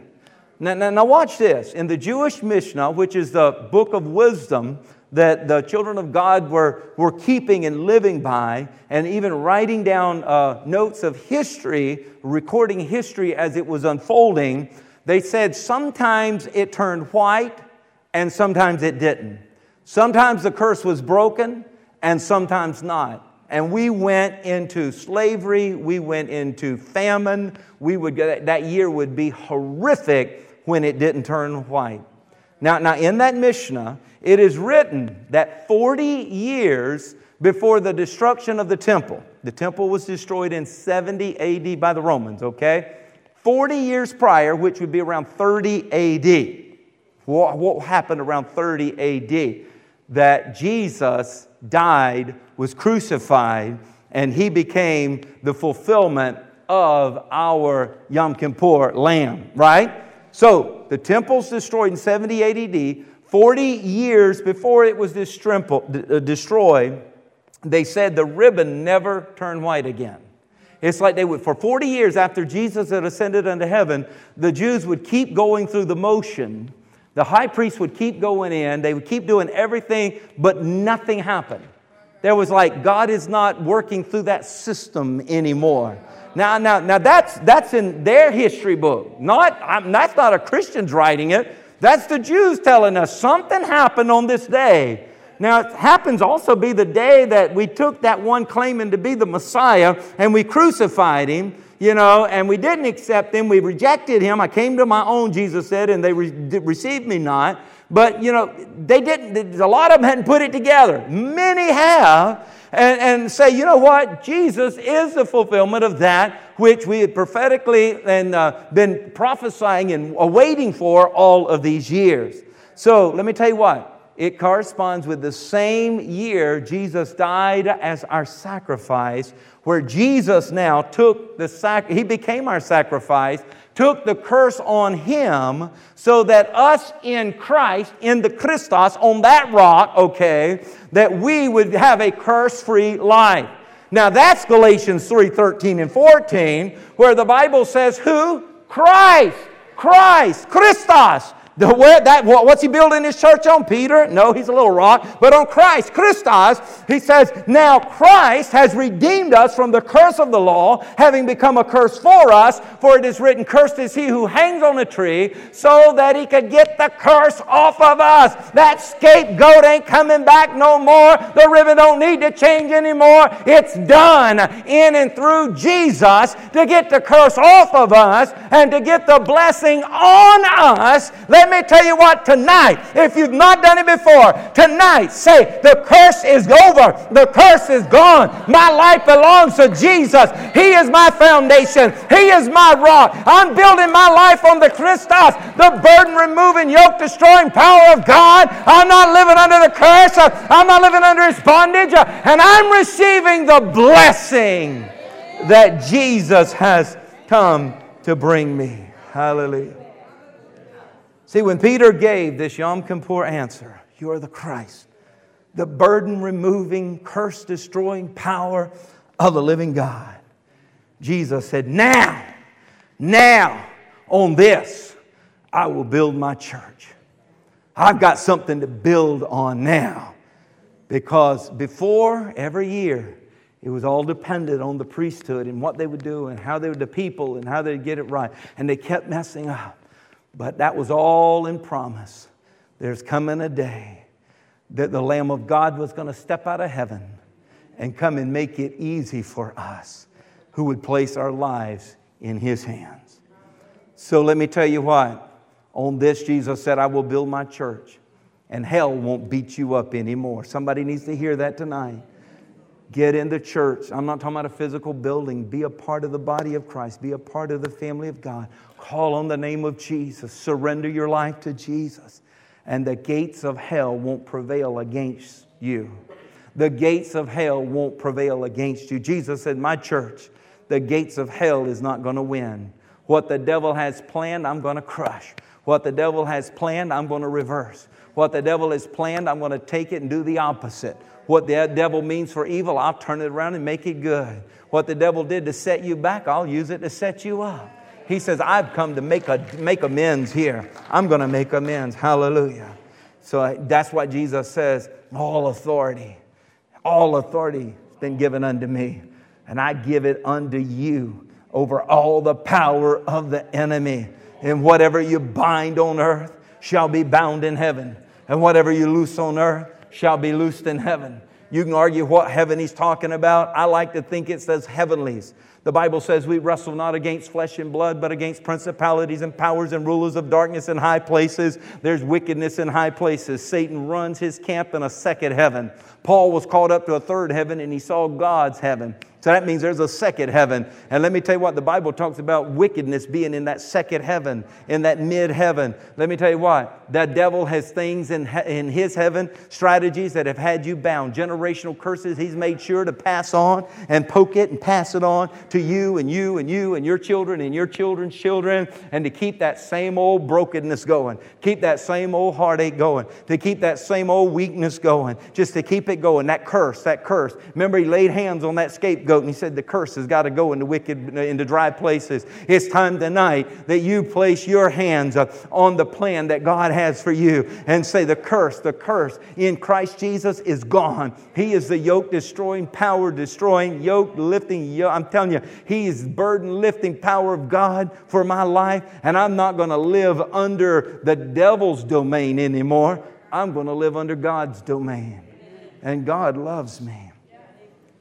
Now, now, now, watch this. In the Jewish Mishnah, which is the book of wisdom, that the children of God were, were keeping and living by, and even writing down uh, notes of history, recording history as it was unfolding, they said sometimes it turned white and sometimes it didn't. Sometimes the curse was broken and sometimes not. And we went into slavery, we went into famine. We would that year would be horrific when it didn't turn white. Now, now in that Mishnah, it is written that 40 years before the destruction of the temple, the temple was destroyed in 70 AD by the Romans, okay? 40 years prior, which would be around 30 AD. What, what happened around 30 AD? That Jesus died, was crucified, and he became the fulfillment of our Yom Kippur lamb, right? So the temple's destroyed in 70 AD. 40 years before it was uh, destroyed, they said the ribbon never turned white again. It's like they would, for 40 years after Jesus had ascended unto heaven, the Jews would keep going through the motion. The high priest would keep going in, they would keep doing everything, but nothing happened. There was like, God is not working through that system anymore. Now, now, now that's, that's in their history book. Not, I'm, that's not a Christian's writing it. That's the Jews telling us something happened on this day. Now, it happens also be the day that we took that one claiming to be the Messiah and we crucified him, you know, and we didn't accept him. We rejected him. I came to my own, Jesus said, and they re- received me not. But, you know, they didn't, a lot of them hadn't put it together. Many have and, and say, you know what? Jesus is the fulfillment of that which we had prophetically and uh, been prophesying and awaiting for all of these years. So let me tell you what. It corresponds with the same year Jesus died as our sacrifice, where Jesus now took the sac, he became our sacrifice took the curse on him so that us in Christ, in the Christos, on that rock, okay, that we would have a curse free life. Now that's Galatians 3 13 and 14, where the Bible says, Who? Christ. Christ. Christos. The, that, what's he building his church on? Peter? No, he's a little rock. But on Christ, Christos, he says, Now Christ has redeemed us from the curse of the law, having become a curse for us. For it is written, Cursed is he who hangs on a tree, so that he could get the curse off of us. That scapegoat ain't coming back no more. The ribbon don't need to change anymore. It's done in and through Jesus to get the curse off of us and to get the blessing on us. Let me tell you what, tonight, if you've not done it before, tonight say, The curse is over. The curse is gone. My life belongs to Jesus. He is my foundation. He is my rock. I'm building my life on the Christos, the burden removing, yoke destroying power of God. I'm not living under the curse. I'm not living under his bondage. And I'm receiving the blessing that Jesus has come to bring me. Hallelujah. See, when Peter gave this Yom Kippur answer, You are the Christ, the burden removing, curse destroying power of the living God, Jesus said, Now, now, on this, I will build my church. I've got something to build on now. Because before, every year, it was all dependent on the priesthood and what they would do and how they would, the people and how they'd get it right. And they kept messing up. But that was all in promise. There's coming a day that the Lamb of God was going to step out of heaven and come and make it easy for us who would place our lives in His hands. So let me tell you what. On this, Jesus said, I will build my church, and hell won't beat you up anymore. Somebody needs to hear that tonight. Get in the church. I'm not talking about a physical building. Be a part of the body of Christ. Be a part of the family of God. Call on the name of Jesus. Surrender your life to Jesus. And the gates of hell won't prevail against you. The gates of hell won't prevail against you. Jesus said, My church, the gates of hell is not going to win. What the devil has planned, I'm going to crush. What the devil has planned, I'm going to reverse. What the devil has planned, I'm going to take it and do the opposite. What the devil means for evil, I'll turn it around and make it good. What the devil did to set you back, I'll use it to set you up. He says, I've come to make, a, make amends here. I'm going to make amends. Hallelujah. So that's what Jesus says, All authority, all authority has been given unto me, and I give it unto you over all the power of the enemy. And whatever you bind on earth shall be bound in heaven, and whatever you loose on earth shall be loosed in heaven. You can argue what heaven he's talking about. I like to think it says heavenlies. The Bible says we wrestle not against flesh and blood, but against principalities and powers and rulers of darkness in high places. There's wickedness in high places. Satan runs his camp in a second heaven. Paul was called up to a third heaven and he saw God's heaven. So that means there's a second heaven. And let me tell you what, the Bible talks about wickedness being in that second heaven, in that mid heaven. Let me tell you what, the devil has things in, in his heaven, strategies that have had you bound, generational curses he's made sure to pass on and poke it and pass it on to you and you and you and your children and your children's children, and to keep that same old brokenness going, keep that same old heartache going, to keep that same old weakness going, just to keep it going. That curse, that curse. Remember, he laid hands on that scapegoat and he said, The curse has got to go into wicked, into dry places. It's time tonight that you place your hands uh, on the plan that God has for you and say, The curse, the curse in Christ Jesus is gone. He is the yoke destroying, power destroying, yoke lifting. I'm telling you, He is burden lifting power of God for my life, and I'm not going to live under the devil's domain anymore. I'm going to live under God's domain. And God loves me.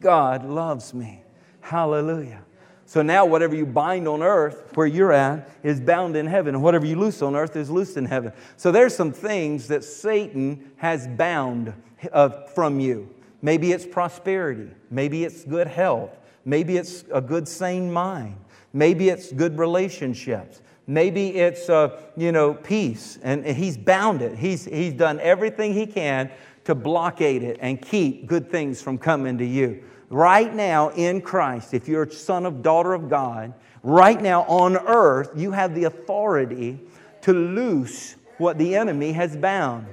God loves me. Hallelujah. So now, whatever you bind on earth, where you're at, is bound in heaven. And whatever you loose on earth is loosed in heaven. So there's some things that Satan has bound uh, from you. Maybe it's prosperity. Maybe it's good health. Maybe it's a good, sane mind. Maybe it's good relationships. Maybe it's, uh, you know, peace. And he's bound it. He's, he's done everything he can to blockade it and keep good things from coming to you right now in Christ, if you're a son of daughter of God, right now on earth, you have the authority to loose what the enemy has bound.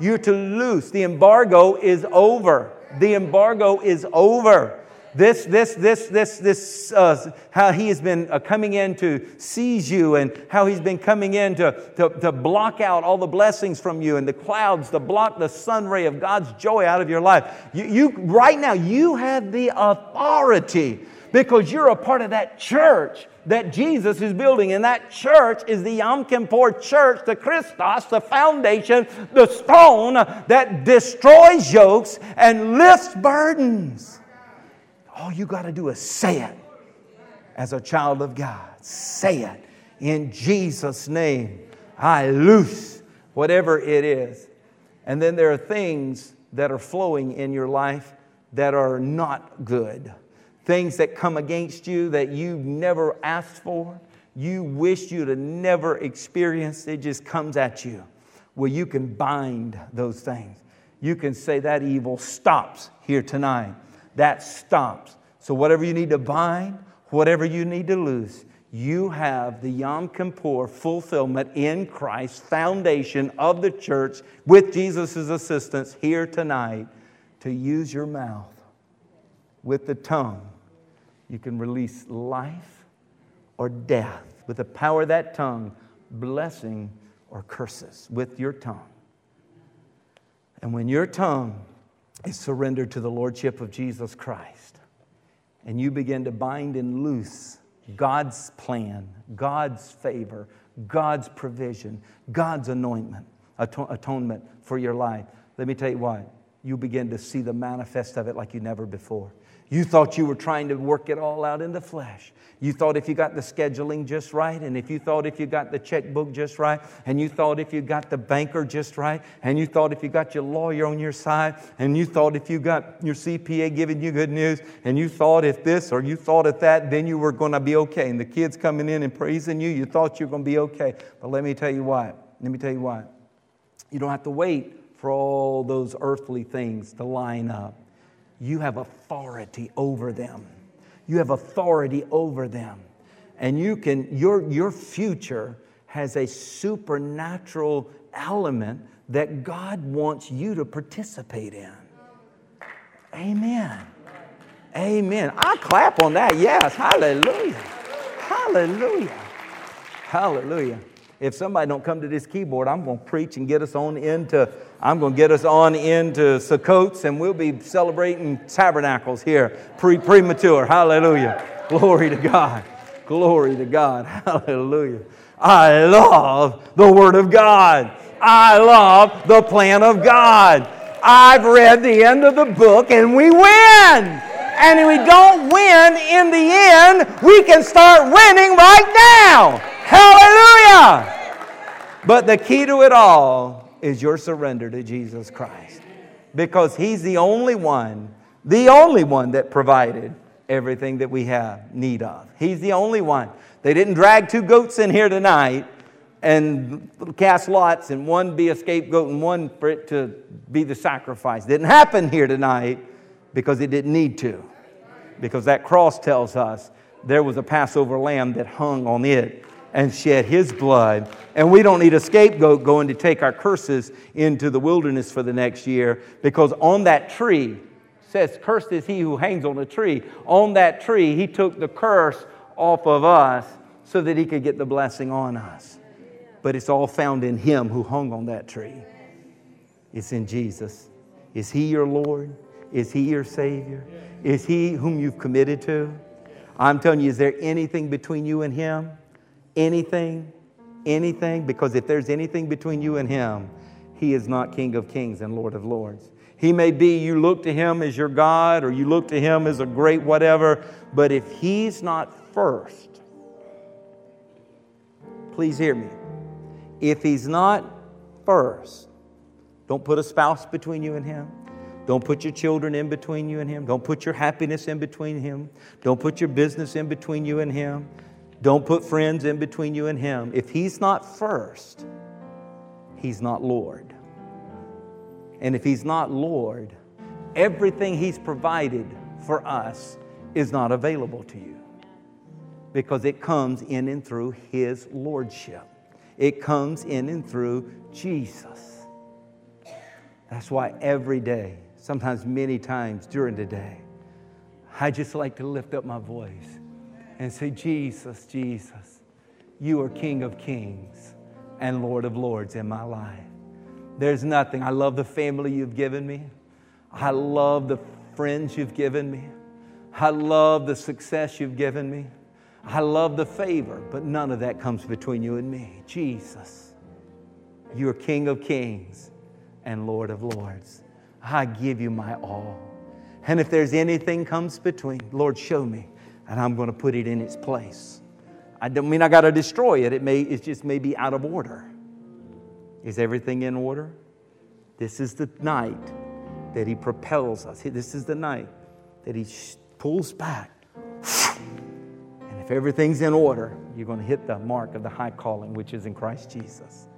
You're to loose. The embargo is over. The embargo is over. This, this, this, this, this, uh, how he has been uh, coming in to seize you and how he's been coming in to, to, to block out all the blessings from you and the clouds to block the sun ray of God's joy out of your life. You, you right now, you have the authority because you're a part of that church that Jesus is building. And that church is the Yom Kippur church, the Christos, the foundation, the stone that destroys yokes and lifts burdens. All you got to do is say it as a child of God. Say it in Jesus' name. I loose whatever it is. And then there are things that are flowing in your life that are not good. Things that come against you that you never asked for, you wish you'd have never experienced, it just comes at you. Well, you can bind those things. You can say that evil stops here tonight that stops. So, whatever you need to bind, whatever you need to lose, you have the Yom Kippur fulfillment in Christ, foundation of the church, with Jesus' assistance here tonight to use your mouth with the tongue. You can release life or death with the power of that tongue, blessing or curses with your tongue. And when your tongue is surrendered to the Lordship of Jesus Christ. And you begin to bind and loose God's plan, God's favor, God's provision, God's anointment, atonement for your life. Let me tell you why. You begin to see the manifest of it like you never before. You thought you were trying to work it all out in the flesh. You thought if you got the scheduling just right, and if you thought if you got the checkbook just right, and you thought if you got the banker just right, and you thought if you got your lawyer on your side, and you thought if you got your CPA giving you good news, and you thought if this or you thought if that, then you were going to be okay. And the kids coming in and praising you, you thought you were going to be okay. But let me tell you why. Let me tell you why. You don't have to wait for all those earthly things to line up you have authority over them. You have authority over them. And you can, your, your future has a supernatural element that God wants you to participate in. Amen. Amen. I clap on that. Yes. Hallelujah. Hallelujah. Hallelujah. If somebody don't come to this keyboard, I'm going to preach and get us on into, I'm going to get us on into Sukkots and we'll be celebrating tabernacles here, pre premature. Hallelujah. Glory to God. Glory to God. Hallelujah. I love the Word of God. I love the plan of God. I've read the end of the book and we win. And if we don't win in the end, we can start winning right now. Hallelujah. But the key to it all is your surrender to Jesus Christ. Because He's the only one, the only one that provided everything that we have need of. He's the only one. They didn't drag two goats in here tonight and cast lots and one be a scapegoat and one for it to be the sacrifice. Didn't happen here tonight because it didn't need to. Because that cross tells us there was a Passover lamb that hung on it and shed his blood. And we don't need a scapegoat going to take our curses into the wilderness for the next year because on that tree, says, Cursed is he who hangs on a tree. On that tree, he took the curse off of us so that he could get the blessing on us but it's all found in Him who hung on that tree. It's in Jesus. Is He your Lord? Is He your Savior? Is He whom you've committed to? I'm telling you, is there anything between you and Him? Anything? Anything? Because if there's anything between you and Him, He is not King of Kings and Lord of Lords. He may be you look to Him as your God or you look to Him as a great whatever, but if He's not first, please hear me. If he's not first, don't put a spouse between you and him. Don't put your children in between you and him. Don't put your happiness in between him. Don't put your business in between you and him. Don't put friends in between you and him. If he's not first, he's not Lord. And if he's not Lord, everything he's provided for us is not available to you because it comes in and through his lordship. It comes in and through Jesus. That's why every day, sometimes many times during the day, I just like to lift up my voice and say, Jesus, Jesus, you are King of kings and Lord of lords in my life. There's nothing. I love the family you've given me. I love the friends you've given me. I love the success you've given me. I love the favor, but none of that comes between you and me. Jesus, you're King of kings and Lord of lords. I give you my all. And if there's anything comes between, Lord, show me, and I'm going to put it in its place. I don't mean I got to destroy it. It may it just may be out of order. Is everything in order? This is the night that he propels us. This is the night that he pulls back And if everything's in order, you're going to hit the mark of the high calling, which is in Christ Jesus.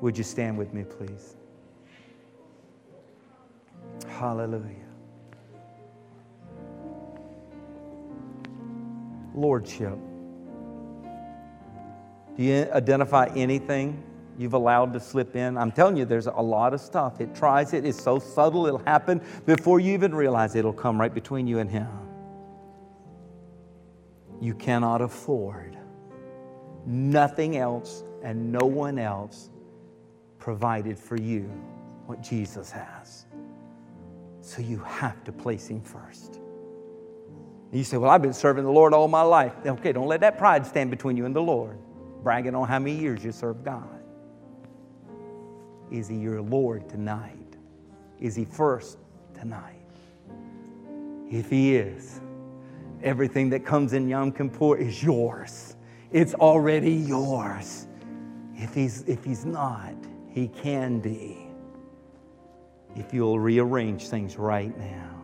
Would you stand with me, please? Hallelujah. Lordship. Do you identify anything you've allowed to slip in? I'm telling you, there's a lot of stuff. It tries it, it's so subtle, it'll happen before you even realize it, it'll come right between you and Him you cannot afford. Nothing else and no one else provided for you what Jesus has. So you have to place Him first. You say, Well, I've been serving the Lord all my life. Okay, don't let that pride stand between you and the Lord, bragging on how many years you serve God. Is He your Lord tonight? Is He first tonight? If He is, Everything that comes in Yom Kippur is yours. It's already yours. If he's, if he's not, he can be. If you'll rearrange things right now.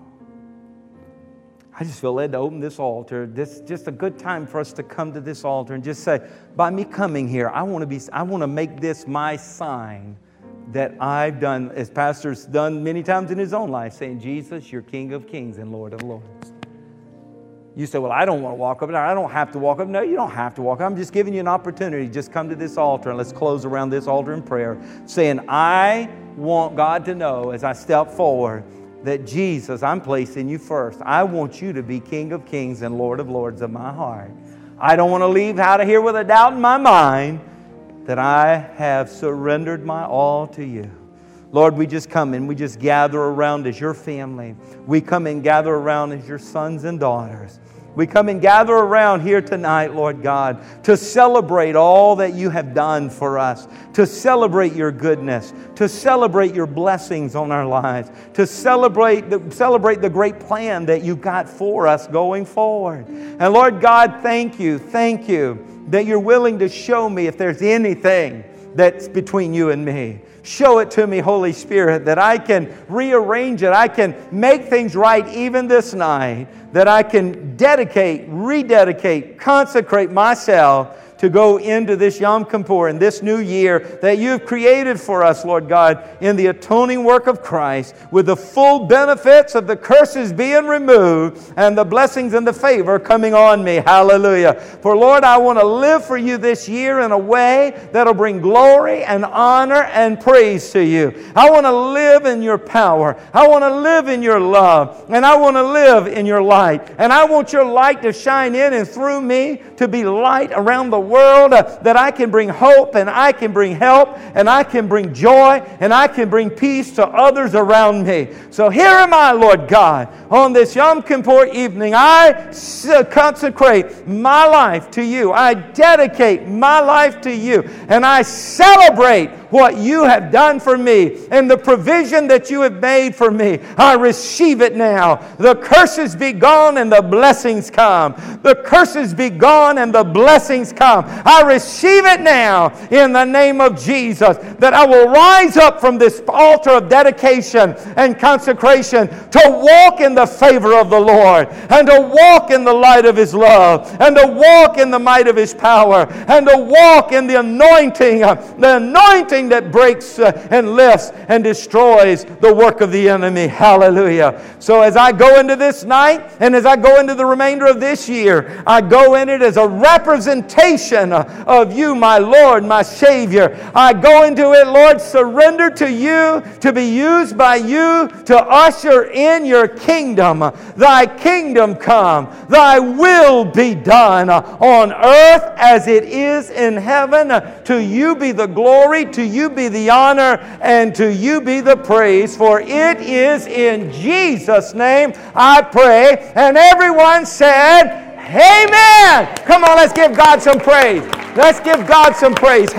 I just feel led to open this altar. This just a good time for us to come to this altar and just say, by me coming here, I want to be I want to make this my sign that I've done, as pastor's done many times in his own life, saying, Jesus, you're King of Kings and Lord of Lords. You say, Well, I don't want to walk up there. I don't have to walk up. No, you don't have to walk up. I'm just giving you an opportunity. Just come to this altar and let's close around this altar in prayer, saying, I want God to know as I step forward that Jesus, I'm placing you first. I want you to be King of Kings and Lord of Lords of my heart. I don't want to leave out of here with a doubt in my mind that I have surrendered my all to you. Lord, we just come and we just gather around as your family. We come and gather around as your sons and daughters. We come and gather around here tonight, Lord God, to celebrate all that you have done for us, to celebrate your goodness, to celebrate your blessings on our lives, to celebrate the, celebrate the great plan that you've got for us going forward. And Lord God, thank you, thank you that you're willing to show me if there's anything that's between you and me. Show it to me, Holy Spirit, that I can rearrange it. I can make things right even this night, that I can dedicate, rededicate, consecrate myself to go into this Yom Kippur and this new year that you've created for us, Lord God, in the atoning work of Christ, with the full benefits of the curses being removed and the blessings and the favor coming on me. Hallelujah. For Lord, I want to live for you this year in a way that'll bring glory and honor and praise to you. I want to live in your power. I want to live in your love. And I want to live in your light. And I want your light to shine in and through me to be light around the world uh, that I can bring hope and I can bring help and I can bring joy and I can bring peace to others around me. So here am I, Lord God, on this Yom Kippur evening. I consecrate my life to you. I dedicate my life to you and I celebrate what you have done for me and the provision that you have made for me. I receive it now. The curses be gone and the blessings come. The curses be gone and the blessings come. I receive it now in the name of Jesus that I will rise up from this altar of dedication and consecration to walk in the favor of the Lord and to walk in the light of His love and to walk in the might of His power and to walk in the anointing, the anointing that breaks uh, and lifts and destroys the work of the enemy. Hallelujah. So as I go into this night and as I go into the remainder of this year, I go in it as a representation Uh, of you, my Lord, my Savior. I go into it, Lord, surrender to you, to be used by you to usher in your kingdom. Thy kingdom come, thy will be done uh, on earth as it is in heaven. Uh, to you be the glory, to you be the honor, and to you be the praise. For it is in Jesus' name I pray. And everyone said, Amen. Come on, let's give God some praise. Let's give God some praise.